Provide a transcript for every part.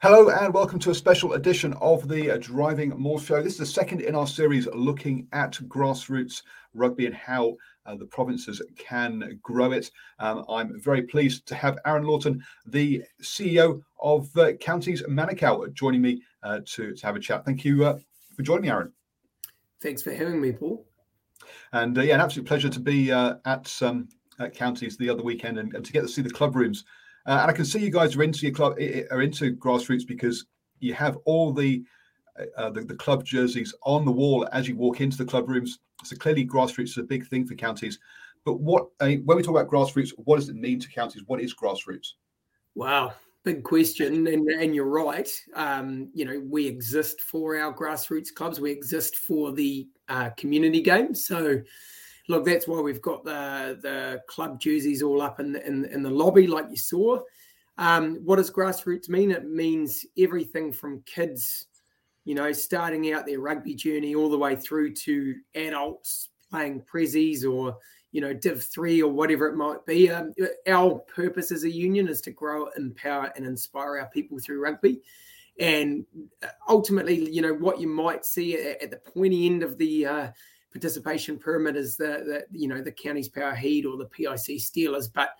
Hello and welcome to a special edition of the uh, Driving Maul Show. This is the second in our series looking at grassroots rugby and how uh, the provinces can grow it. Um, I'm very pleased to have Aaron Lawton, the CEO of uh, Counties Manukau, joining me uh, to, to have a chat. Thank you uh, for joining me, Aaron. Thanks for having me, Paul. And uh, yeah, an absolute pleasure to be at, um, at Counties the other weekend and, and to get to see the club rooms uh, and I can see you guys are into your club, are into grassroots because you have all the, uh, uh, the, the club jerseys on the wall as you walk into the club rooms. So clearly, grassroots is a big thing for counties. But what when we talk about grassroots, what does it mean to counties? What is grassroots? Wow, big question, and, and you're right. Um, you know, we exist for our grassroots clubs. We exist for the uh, community game. So look, that's why we've got the the club jerseys all up in the, in, in the lobby, like you saw. Um, what does grassroots mean? It means everything from kids, you know, starting out their rugby journey all the way through to adults playing prezzies or you know div 3 or whatever it might be um, our purpose as a union is to grow empower and inspire our people through rugby and ultimately you know what you might see at, at the pointy end of the uh, participation pyramid is the, the you know the counties power heat or the pic steelers but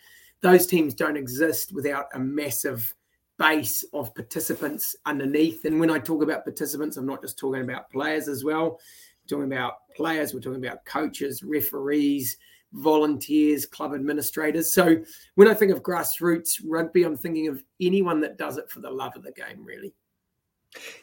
those teams don't exist without a massive base of participants underneath. And when i talk about participants i'm not just talking about players as well. Talking about players we're talking about coaches referees volunteers club administrators. So when i think of grassroots rugby i'm thinking of anyone that does it for the love of the game really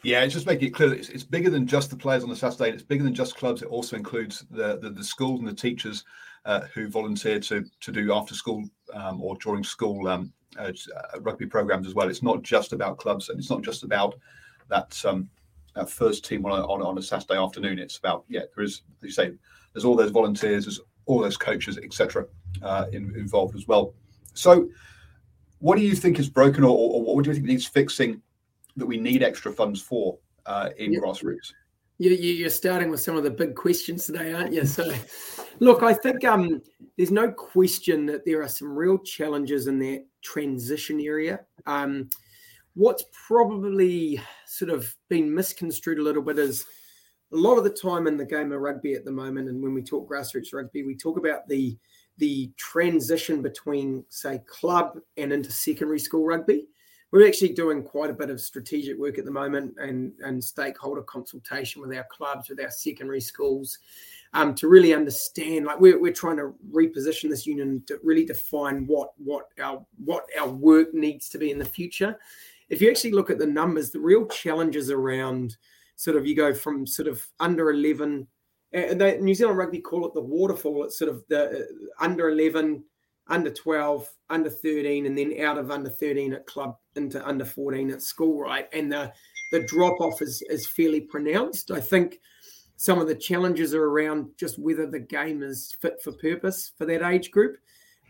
yeah, it's just making it clear it's, it's bigger than just the players on the Saturday. It's bigger than just clubs. It also includes the the, the schools and the teachers uh, who volunteer to to do after school um, or during school um, uh, uh, rugby programs as well. It's not just about clubs, and it's not just about that um, that first team on a, on, on a Saturday afternoon. It's about yeah, there is you say, there's all those volunteers, there's all those coaches, etc., uh, in, involved as well. So, what do you think is broken, or, or what do you think needs fixing? That we need extra funds for uh, in yeah. grassroots? You, are starting with some of the big questions today, aren't you? So, look, I think um, there's no question that there are some real challenges in that transition area. Um, what's probably sort of been misconstrued a little bit is a lot of the time in the game of rugby at the moment, and when we talk grassroots rugby, we talk about the the transition between, say, club and into secondary school rugby we're actually doing quite a bit of strategic work at the moment and, and stakeholder consultation with our clubs, with our secondary schools, um, to really understand. Like we're, we're trying to reposition this union to really define what what our what our work needs to be in the future. If you actually look at the numbers, the real challenges around sort of you go from sort of under eleven. And they, New Zealand Rugby call it the waterfall. It's sort of the uh, under eleven under 12, under 13, and then out of under 13 at club into under 14 at school, right? And the, the drop off is, is fairly pronounced. I think some of the challenges are around just whether the game is fit for purpose for that age group.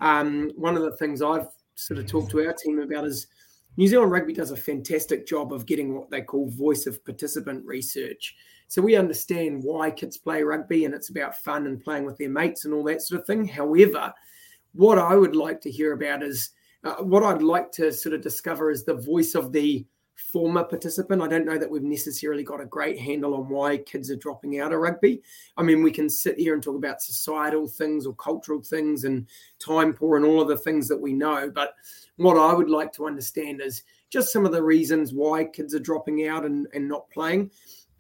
Um, one of the things I've sort of talked to our team about is New Zealand Rugby does a fantastic job of getting what they call voice of participant research. So we understand why kids play rugby and it's about fun and playing with their mates and all that sort of thing. However, what I would like to hear about is uh, what I'd like to sort of discover is the voice of the former participant. I don't know that we've necessarily got a great handle on why kids are dropping out of rugby. I mean, we can sit here and talk about societal things or cultural things and time poor and all of the things that we know. But what I would like to understand is just some of the reasons why kids are dropping out and, and not playing.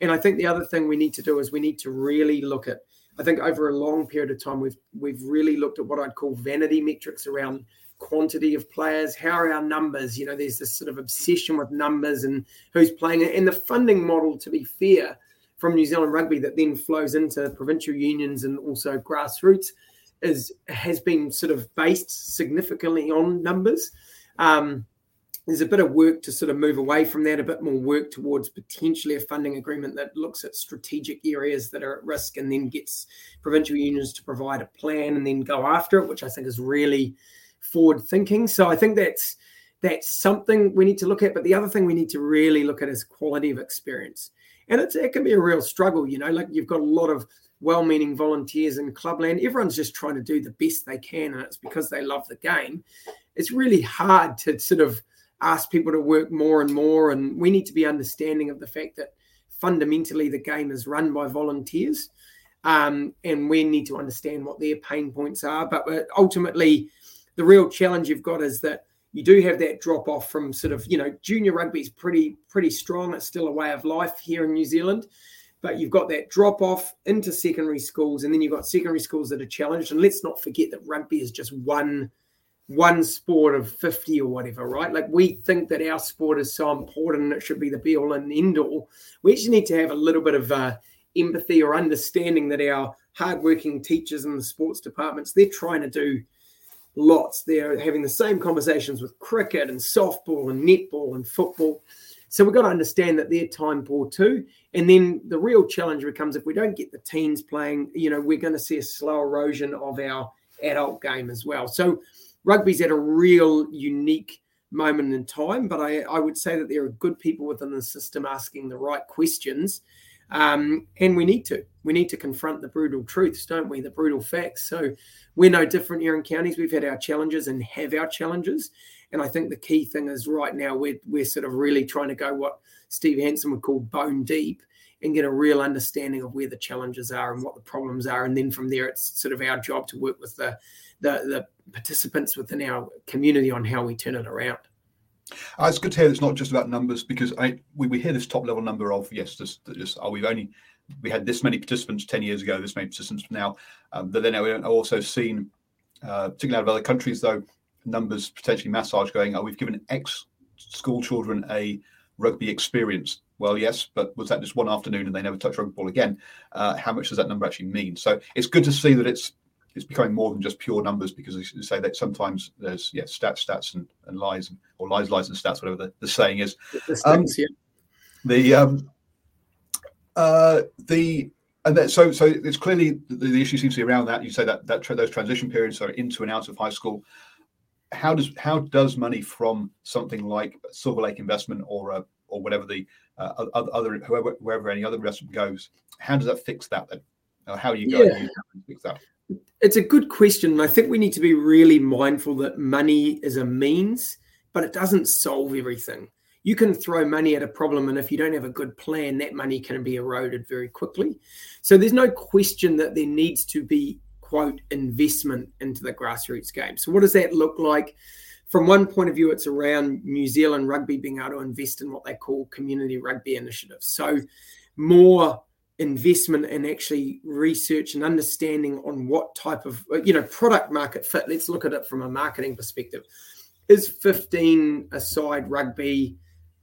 And I think the other thing we need to do is we need to really look at, I think over a long period of time, we've we've really looked at what I'd call vanity metrics around quantity of players? How are our numbers? You know, there's this sort of obsession with numbers and who's playing it. And the funding model, to be fair, from New Zealand rugby that then flows into provincial unions and also grassroots is has been sort of based significantly on numbers. Um, there's a bit of work to sort of move away from that, a bit more work towards potentially a funding agreement that looks at strategic areas that are at risk and then gets provincial unions to provide a plan and then go after it, which I think is really forward thinking. So I think that's that's something we need to look at. But the other thing we need to really look at is quality of experience. And it's, it can be a real struggle, you know, like you've got a lot of well-meaning volunteers in clubland. Everyone's just trying to do the best they can, and it's because they love the game. It's really hard to sort of ask people to work more and more. And we need to be understanding of the fact that fundamentally the game is run by volunteers. Um, and we need to understand what their pain points are. But ultimately, the real challenge you've got is that you do have that drop off from sort of you know junior rugby is pretty pretty strong. It's still a way of life here in New Zealand, but you've got that drop off into secondary schools, and then you've got secondary schools that are challenged. And let's not forget that rugby is just one one sport of 50 or whatever, right? Like we think that our sport is so important it should be the be all and end all. We actually need to have a little bit of uh, empathy or understanding that our hardworking teachers in the sports departments, they're trying to do lots. They're having the same conversations with cricket and softball and netball and football. So we've got to understand that they're time poor too. And then the real challenge becomes if we don't get the teens playing, you know, we're going to see a slow erosion of our adult game as well. So rugby's at a real unique moment in time, but I, I would say that there are good people within the system asking the right questions. Um, and we need to. We need to confront the brutal truths, don't we? The brutal facts. So we're no different here in counties. We've had our challenges and have our challenges. And I think the key thing is right now we're we're sort of really trying to go what Steve Hansen would call bone deep and get a real understanding of where the challenges are and what the problems are. And then from there, it's sort of our job to work with the the, the participants within our community on how we turn it around. Uh, it's good to hear it's not just about numbers because I we, we hear this top level number of yes, just, just oh we've only we had this many participants 10 years ago, this many participants now. Um, but then we've also seen, uh, particularly out of other countries, though, numbers potentially massage going, oh, we've given X school children a rugby experience. Well, yes, but was that just one afternoon and they never touched rugby ball again? Uh, how much does that number actually mean? So it's good to see that it's it's becoming more than just pure numbers because they say that sometimes there's yeah stats, stats, and, and lies, or lies, lies, and stats, whatever the, the saying is. The, um, yeah. the um, uh, the and then, so so it's clearly the, the, issue seems to be around that. You say that that those transition periods are into and out of high school. How does how does money from something like Silver Lake Investment or uh, or whatever the uh, other whoever wherever any other investment goes, how does that fix that then? how are you going yeah. to fix that? It's a good question. And I think we need to be really mindful that money is a means, but it doesn't solve everything. You can throw money at a problem and if you don't have a good plan that money can be eroded very quickly. So there's no question that there needs to be quote investment into the grassroots game. So what does that look like? From one point of view it's around new zealand rugby being able to invest in what they call community rugby initiatives. So more investment and actually research and understanding on what type of you know product market fit let's look at it from a marketing perspective is 15 aside rugby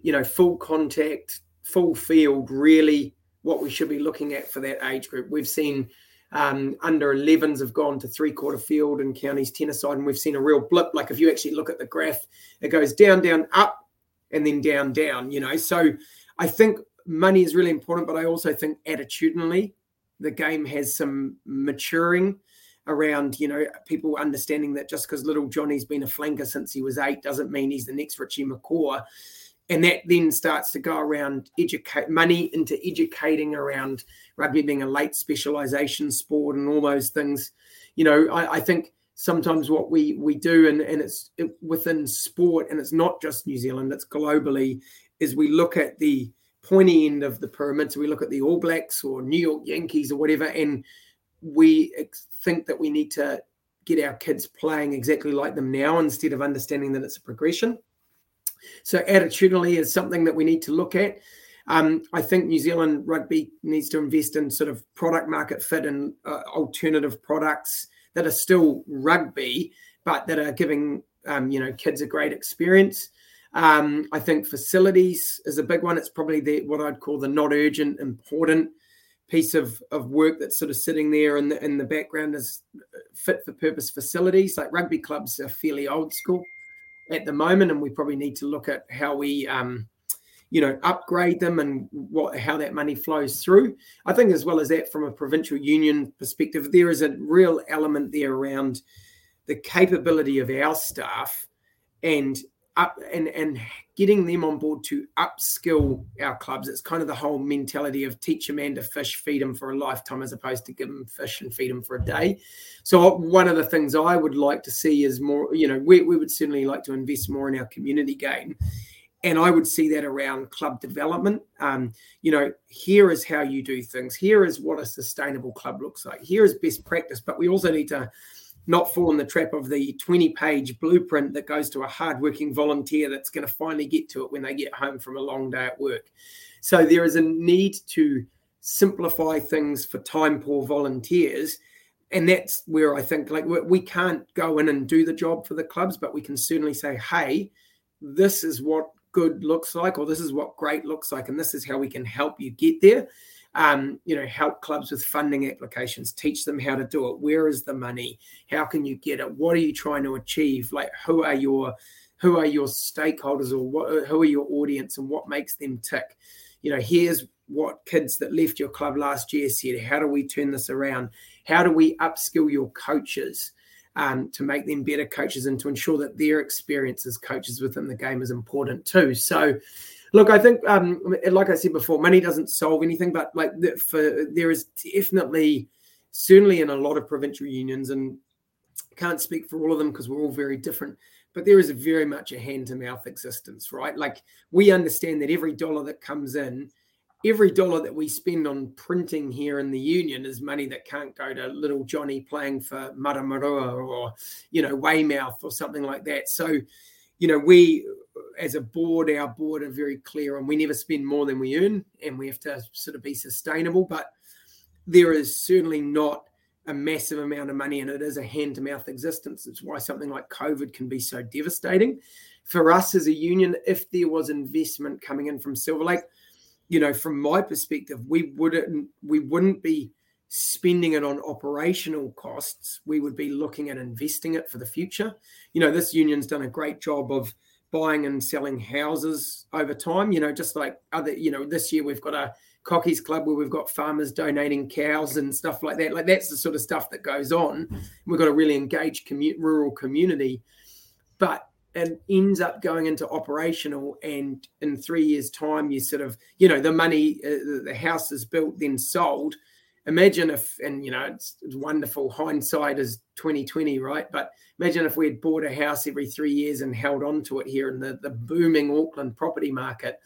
you know, full contact, full field, really what we should be looking at for that age group. We've seen um, under 11s have gone to three quarter field in counties 10 aside, and we've seen a real blip. Like if you actually look at the graph, it goes down, down, up, and then down, down, you know. So I think money is really important, but I also think attitudinally, the game has some maturing around, you know, people understanding that just because little Johnny's been a flanker since he was eight doesn't mean he's the next Richie McCaw and that then starts to go around educate money into educating around rugby being a late specialization sport and all those things. You know, I, I think sometimes what we we do and, and it's within sport and it's not just New Zealand, it's globally, is we look at the pointy end of the pyramid. So we look at the All Blacks or New York Yankees or whatever, and we think that we need to get our kids playing exactly like them now instead of understanding that it's a progression. So attitudinally is something that we need to look at. Um, I think New Zealand rugby needs to invest in sort of product market fit and uh, alternative products that are still rugby, but that are giving um, you know kids a great experience. Um, I think facilities is a big one. It's probably the what I'd call the not urgent, important piece of, of work that's sort of sitting there in the in the background is fit for purpose facilities. Like rugby clubs are fairly old school at the moment, and we probably need to look at how we, um, you know, upgrade them and what how that money flows through. I think as well as that, from a provincial union perspective, there is a real element there around the capability of our staff and up and and getting them on board to upskill our clubs. It's kind of the whole mentality of teach a man to fish, feed him for a lifetime, as opposed to give him fish and feed him for a day. So one of the things I would like to see is more, you know, we, we would certainly like to invest more in our community game. And I would see that around club development. Um, you know, here is how you do things. Here is what a sustainable club looks like. Here is best practice. But we also need to not fall in the trap of the 20 page blueprint that goes to a hardworking volunteer that's going to finally get to it when they get home from a long day at work. So there is a need to simplify things for time poor volunteers. And that's where I think like we can't go in and do the job for the clubs, but we can certainly say, hey, this is what good looks like, or this is what great looks like, and this is how we can help you get there um, you know, help clubs with funding applications, teach them how to do it. Where is the money? How can you get it? What are you trying to achieve? Like, who are your who are your stakeholders or what, who are your audience and what makes them tick? You know, here's what kids that left your club last year said. How do we turn this around? How do we upskill your coaches? Um, to make them better coaches and to ensure that their experience as coaches within the game is important too. So, Look, I think, um, like I said before, money doesn't solve anything, but like for there is definitely, certainly in a lot of provincial unions, and can't speak for all of them because we're all very different. But there is very much a hand to mouth existence, right? Like we understand that every dollar that comes in, every dollar that we spend on printing here in the union is money that can't go to little Johnny playing for Maramarua or, you know, Weymouth or something like that. So, you know, we as a board, our board are very clear and we never spend more than we earn and we have to sort of be sustainable. But there is certainly not a massive amount of money and it is a hand to mouth existence. It's why something like COVID can be so devastating. For us as a union, if there was investment coming in from Silver Lake, you know, from my perspective, we wouldn't we wouldn't be spending it on operational costs. We would be looking at investing it for the future. You know, this union's done a great job of buying and selling houses over time. You know, just like other, you know, this year we've got a Cockies Club where we've got farmers donating cows and stuff like that. Like that's the sort of stuff that goes on. We've got a really engaged commu- rural community, but it ends up going into operational. And in three years' time, you sort of, you know, the money, uh, the house is built, then sold imagine if and you know it's, it's, wonderful hindsight is 2020 right? But imagine if we had bought a house every three years and held on to it here in the, the booming auckland property market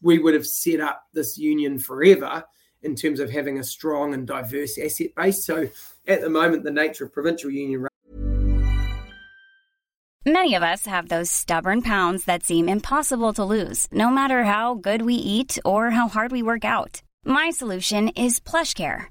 we would have set up this union forever in terms of having a strong and diverse asset base. So at the moment the nature of provincial union many of us have those stubborn pounds that seem impossible to lose no matter how good we eat or how hard we work out. My solution is plush care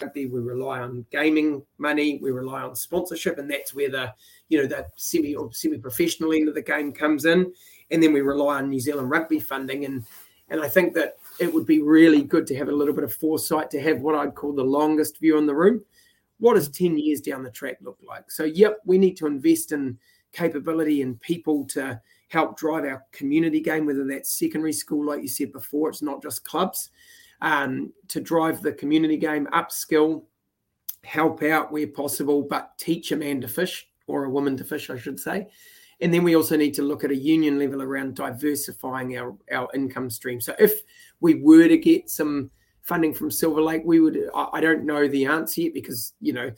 Rugby, we rely on gaming money, we rely on sponsorship, and that's where the you know the semi or semi-professional end of the game comes in. And then we rely on New Zealand rugby funding. And and I think that it would be really good to have a little bit of foresight to have what I'd call the longest view in the room. What does 10 years down the track look like? So, yep, we need to invest in capability and people to help drive our community game, whether that's secondary school, like you said before, it's not just clubs, um, to drive the community game, upskill, help out where possible, but teach a man to fish or a woman to fish, I should say. And then we also need to look at a union level around diversifying our, our income stream. So if we were to get some funding from Silver Lake, we would, I don't know the answer yet because, you know,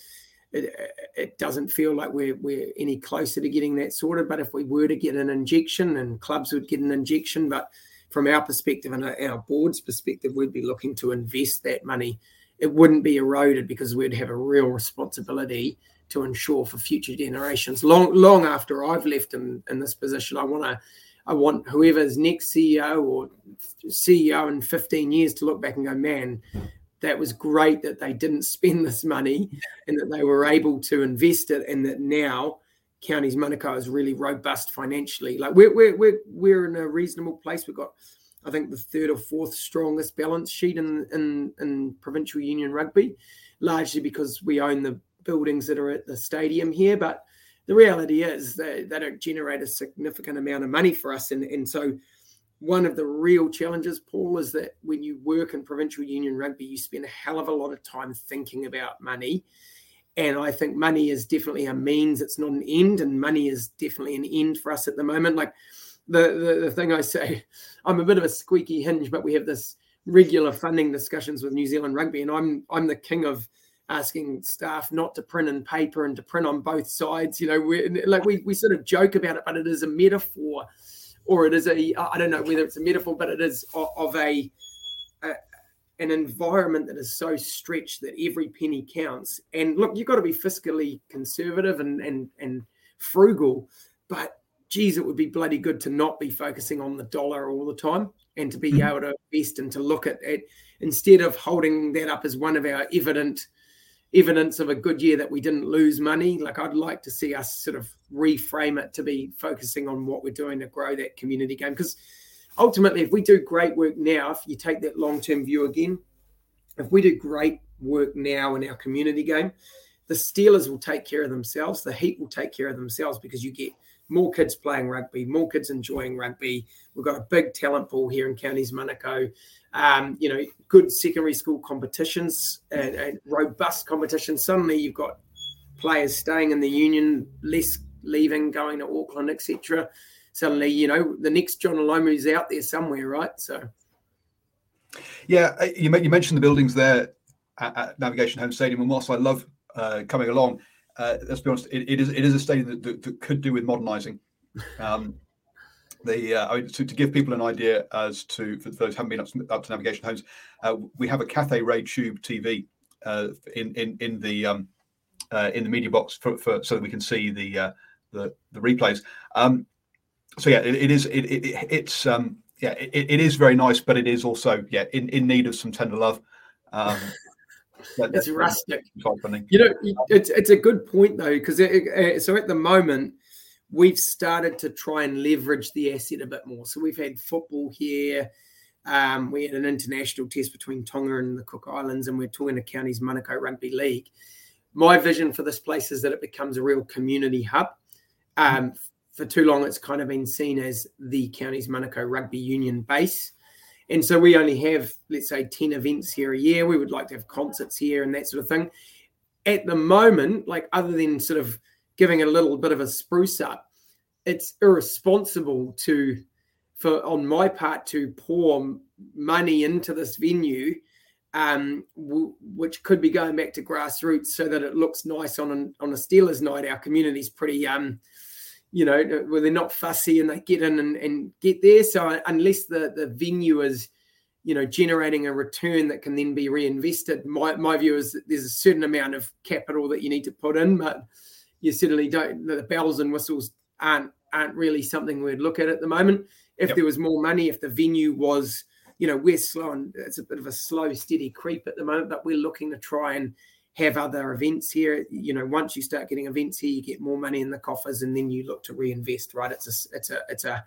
it, it, doesn't feel like we're, we're any closer to getting that sorted. But if we were to get an injection and clubs would get an injection, but from our perspective and our board's perspective, we'd be looking to invest that money. It wouldn't be eroded because we'd have a real responsibility to ensure for future generations. Long, long after I've left in, in this position, I want to, I want whoever's next CEO or CEO in 15 years to look back and go, man, that was great that they didn't spend this money and that they were able to invest it, and that now Counties Manukau is really robust financially. Like we're we're we're, we're in a reasonable place. We've got I think the third or fourth strongest balance sheet in in, in provincial union rugby, largely because we own the buildings that are at the stadium here. But the reality is that they don't generate a significant amount of money for us. And, and so one of the real challenges, Paul, is that when you work in provincial union rugby, you spend a hell of a lot of time thinking about money. And I think money is definitely a means, it's not an end, and money is definitely an end for us at the moment. Like the, the, the thing I say, I'm a bit of a squeaky hinge, but we have this regular funding discussions with New Zealand rugby, and I'm I'm the king of asking staff not to print in paper and to print on both sides. You know, we like we we sort of joke about it, but it is a metaphor, or it is a I don't know whether it's a metaphor, but it is of, of a, a an environment that is so stretched that every penny counts. And look, you've got to be fiscally conservative and and and frugal, but geez, it would be bloody good to not be focusing on the dollar all the time and to be mm-hmm. able to invest and to look at it instead of holding that up as one of our evident evidence of a good year that we didn't lose money. Like I'd like to see us sort of reframe it to be focusing on what we're doing to grow that community game. Because ultimately, if we do great work now, if you take that long term view again, if we do great work now in our community game, the Steelers will take care of themselves. The Heat will take care of themselves because you get more kids playing rugby, more kids enjoying rugby. We've got a big talent pool here in Counties Manukau um, you know, good secondary school competitions and, and, robust competitions. Suddenly, you've got players staying in the union, less leaving, going to Auckland, etc. Suddenly, you know, the next Jonah Lomu is out there somewhere, right? So, yeah, uh, you, you mentioned the buildings there at, at Navigation Homes Stadium, and whilst I love uh, coming along, uh, let's be honest, it, it is it is a stadium that, that, that could do with modernising. Um, the uh, to, to, give people an idea as to for those who haven't been up to, up to navigation homes, uh, we have a Cathode Ray Tube TV uh, in in in the um, in the media box for, for, so that we can see the the, the replays. Um, so yeah, it, it is it, it it's um, yeah it, it is very nice, but it is also yeah in, in need of some tender love. Um, it's rustic. You know, it's it's a good point though because so at the moment we've started to try and leverage the asset a bit more. So we've had football here. Um, we had an international test between Tonga and the Cook Islands, and we're talking to Counties Manukau Rugby League. My vision for this place is that it becomes a real community hub. Um, for too long, it's kind of been seen as the county's Manukau Rugby Union base. And so we only have, let's say, 10 events here a year. We would like to have concerts here and that sort of thing. At the moment, like other than sort of giving it a little bit of a spruce up, it's irresponsible to, for on my part, to pour money into this venue, um, w- which could be going back to grassroots so that it looks nice on an, on a Steelers night. Our community's pretty, um, you know, where they're not fussy and they get in and, and get there. So unless the the venue is you know, generating a return that can then be reinvested. My my view is that there's a certain amount of capital that you need to put in, but you certainly don't. The bells and whistles aren't aren't really something we'd look at at the moment. If yep. there was more money, if the venue was, you know, we're slow and it's a bit of a slow, steady creep at the moment, but we're looking to try and have other events here. You know, once you start getting events here, you get more money in the coffers, and then you look to reinvest. Right? It's a it's a it's a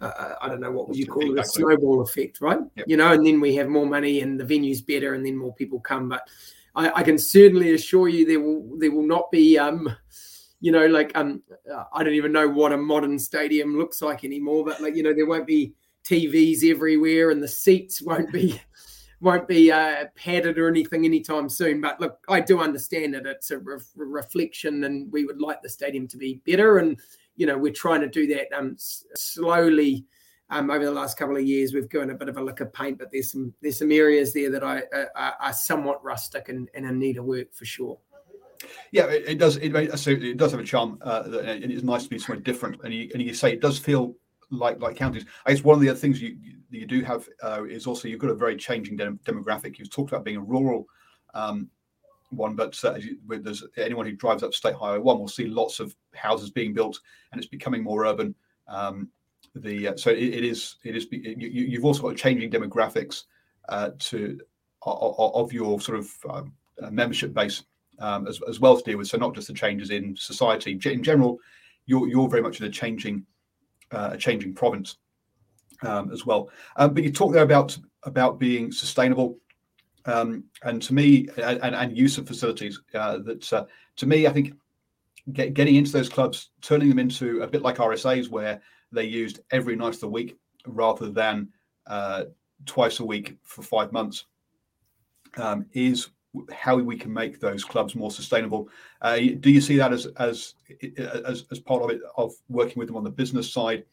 uh, I don't know what would you call it, a snowball effect, right? Yep. You know, and then we have more money and the venue's better, and then more people come. But I, I can certainly assure you there will there will not be um, you know, like um, I don't even know what a modern stadium looks like anymore, but like you know, there won't be TVs everywhere, and the seats won't be won't be uh, padded or anything anytime soon. But look, I do understand that it's a re- reflection, and we would like the stadium to be better. And you know, we're trying to do that um, s- slowly. Um, over the last couple of years, we've given a bit of a lick of paint, but there's some there's some areas there that I, uh, are somewhat rustic and, and in need of work for sure. Yeah, it, it does. It, it, does have a charm, uh, and it's nice to be somewhere different. And you, and you say it does feel like like counties. I guess one of the other things you you do have uh, is also you've got a very changing dem- demographic. You've talked about being a rural um, one, but uh, you, there's anyone who drives up State Highway One will see lots of houses being built, and it's becoming more urban. Um, the uh, so it, it is it is you, have also got changing demographics uh, to of, of, your sort of um, uh, membership base um, as, as well to deal with. So not just the changes in society in general. You're you're very much in a changing uh, a changing province um, as well. Um, but you talk there about about being sustainable, um, and to me, and, and use of facilities. Uh, that uh, to me, I think get, getting into those clubs, turning them into a bit like RSA's, where they used every night of the week rather than uh, twice a week for five months, um, is how we can make those clubs more sustainable. Uh, do you see that as, as as as part of it of working with them on the business side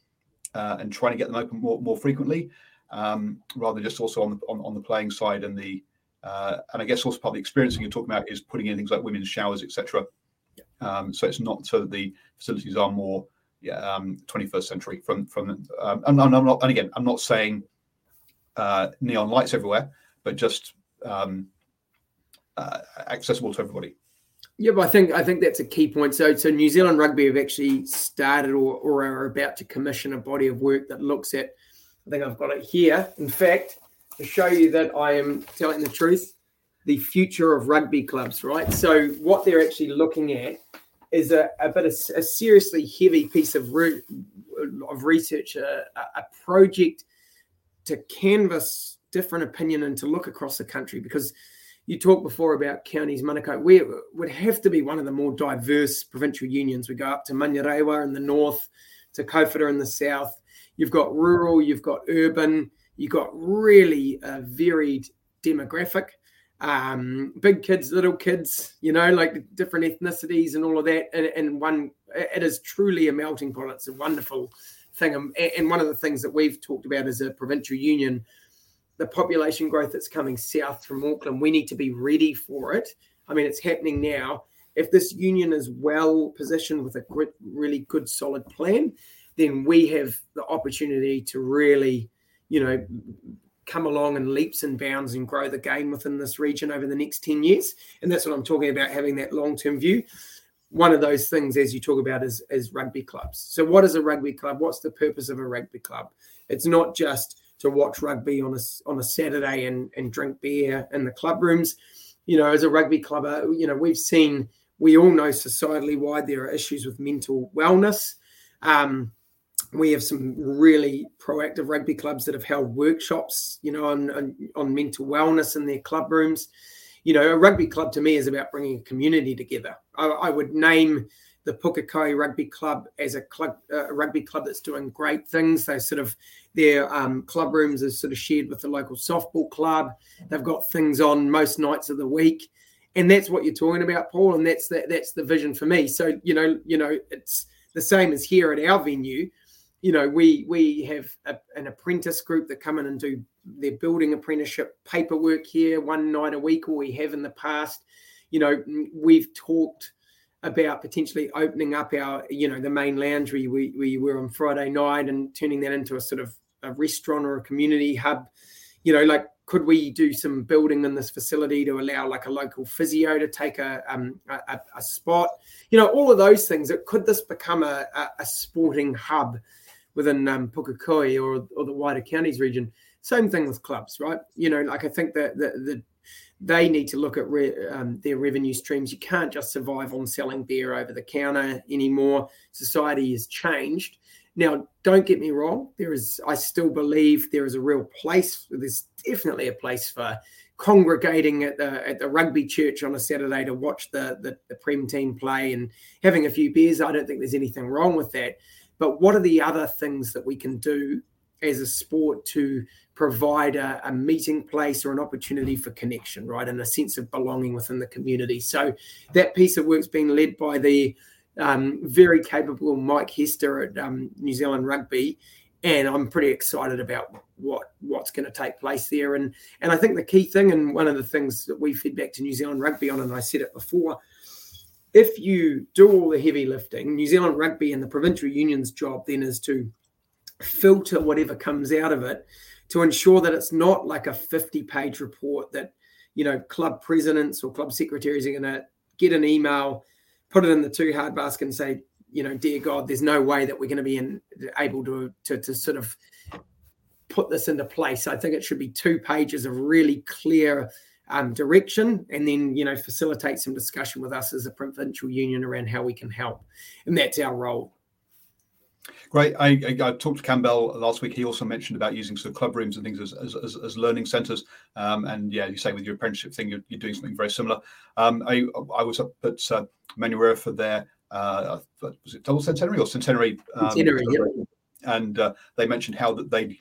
uh, and trying to get them open more, more frequently, um, rather than just also on the on, on the playing side and the uh, and I guess also part of the experiencing you're talking about is putting in things like women's showers, etc. Um, so it's not so that the facilities are more yeah, um, 21st century from from um, and, I'm not and again I'm not saying uh, neon lights everywhere, but just um, uh, accessible to everybody. Yeah, but I think I think that's a key point. So, so New Zealand Rugby have actually started or, or are about to commission a body of work that looks at. I think I've got it here. In fact, to show you that I am telling the truth, the future of rugby clubs. Right. So, what they're actually looking at is a, a bit of a seriously heavy piece of re- of research, a, a project to canvas different opinion and to look across the country because you talked before about counties Manukau. We would have to be one of the more diverse provincial unions. We go up to Manurewa in the north, to Kōwhata in the south. You've got rural, you've got urban, you've got really a varied demographic. Um, big kids, little kids, you know, like different ethnicities and all of that. And, and one, it is truly a melting pot. It's a wonderful thing. And one of the things that we've talked about as a provincial union the population growth that's coming south from Auckland, we need to be ready for it. I mean, it's happening now. If this union is well positioned with a really good, solid plan, then we have the opportunity to really, you know, come along in leaps and bounds and grow the game within this region over the next 10 years. And that's what I'm talking about, having that long term view. One of those things, as you talk about, is, is rugby clubs. So, what is a rugby club? What's the purpose of a rugby club? It's not just to watch rugby on a on a Saturday and and drink beer in the club rooms. You know, as a rugby clubber, you know we've seen we all know societally wide there are issues with mental wellness. Um, we have some really proactive rugby clubs that have held workshops, you know, on, on, on mental wellness in their club rooms. You know, a rugby club to me is about bringing a community together. I, I would name the Pukekohe Rugby Club as a club, uh, rugby club that's doing great things. They sort of their um, club rooms are sort of shared with the local softball club. They've got things on most nights of the week, and that's what you're talking about, Paul. And that's the, that's the vision for me. So you know, you know, it's the same as here at our venue. You know, we we have a, an apprentice group that come in and do their building apprenticeship paperwork here one night a week, or we have in the past. You know, we've talked about potentially opening up our, you know, the main we, we, we were on Friday night and turning that into a sort of a restaurant or a community hub. you know, like could we do some building in this facility to allow like a local physio to take a um, a, a, spot? You know, all of those things. Could this become a, a, a sporting hub within um, Pukekohe or, or the wider counties region? Same thing with clubs, right? You know, like I think that the, the they need to look at re, um, their revenue streams. You can't just survive on selling beer over the counter anymore. Society has changed. Now, don't get me wrong. There is, I still believe there is a real place. There's definitely a place for congregating at the at the rugby church on a Saturday to watch the, the the prem team play and having a few beers. I don't think there's anything wrong with that. But what are the other things that we can do as a sport to provide a, a, meeting place or an opportunity for connection, right, and a sense of belonging within the community. So that piece of work's being led by the um, very capable Mike Hester at um, New Zealand Rugby, and I'm pretty excited about what what's going to take place there. And and I think the key thing, and one of the things that we fed back to New Zealand Rugby on, and I said it before, if you do all the heavy lifting, New Zealand Rugby and the provincial union's job then is to filter whatever comes out of it to ensure that it's not like a 50 page report that you know club presidents or club secretaries are going to get an email put it in the too hard basket and say you know dear god there's no way that we're going to be in, able to, to to sort of put this into place. I think it should be two pages of really clear um, direction and then you know facilitate some discussion with us as a provincial union around how we can help. And that's our role Great. I, I, I, talked to Campbell last week. He also mentioned about using sort of club rooms and things as, as, as, as learning centres. Um, and yeah, you say with your apprenticeship thing, you're, you're doing something very similar. Um, I, I was up at uh, Manurewa for their, uh, was it double centenary or centenary? Um, centenary, yeah. And uh, they mentioned how that they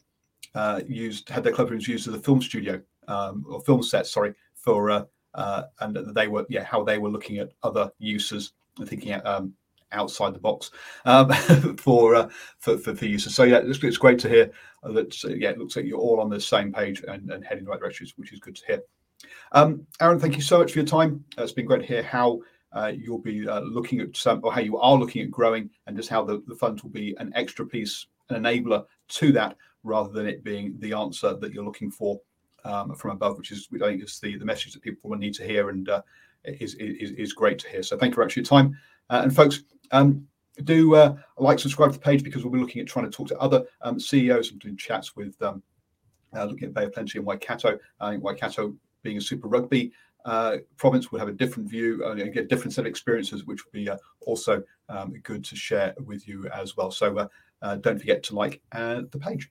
uh, used, had their club rooms used as a film studio um, or film set, sorry, for, uh, uh, and they were, yeah, how they were looking at other uses and thinking um, outside the box um, for, uh, for, for for users. So yeah, it's, it's great to hear that. Uh, yeah, it looks like you're all on the same page and, and heading the right direction, which is good to hear. Um, Aaron, thank you so much for your time. Uh, it's been great to hear how uh, you'll be uh, looking at some, or how you are looking at growing, and just how the, the fund will be an extra piece, an enabler to that, rather than it being the answer that you're looking for um, from above, which is I think is the, the message that people will need to hear and uh, is, is is great to hear. So thank you for your time, and folks. Um, do uh, like subscribe to the page because we'll be looking at trying to talk to other um, CEOs and doing chats with um, uh, looking at Bay of Plenty and Waikato. I think Waikato being a super rugby uh, province will have a different view uh, and get a different set of experiences, which will be uh, also um, good to share with you as well. So uh, don't forget to like the page.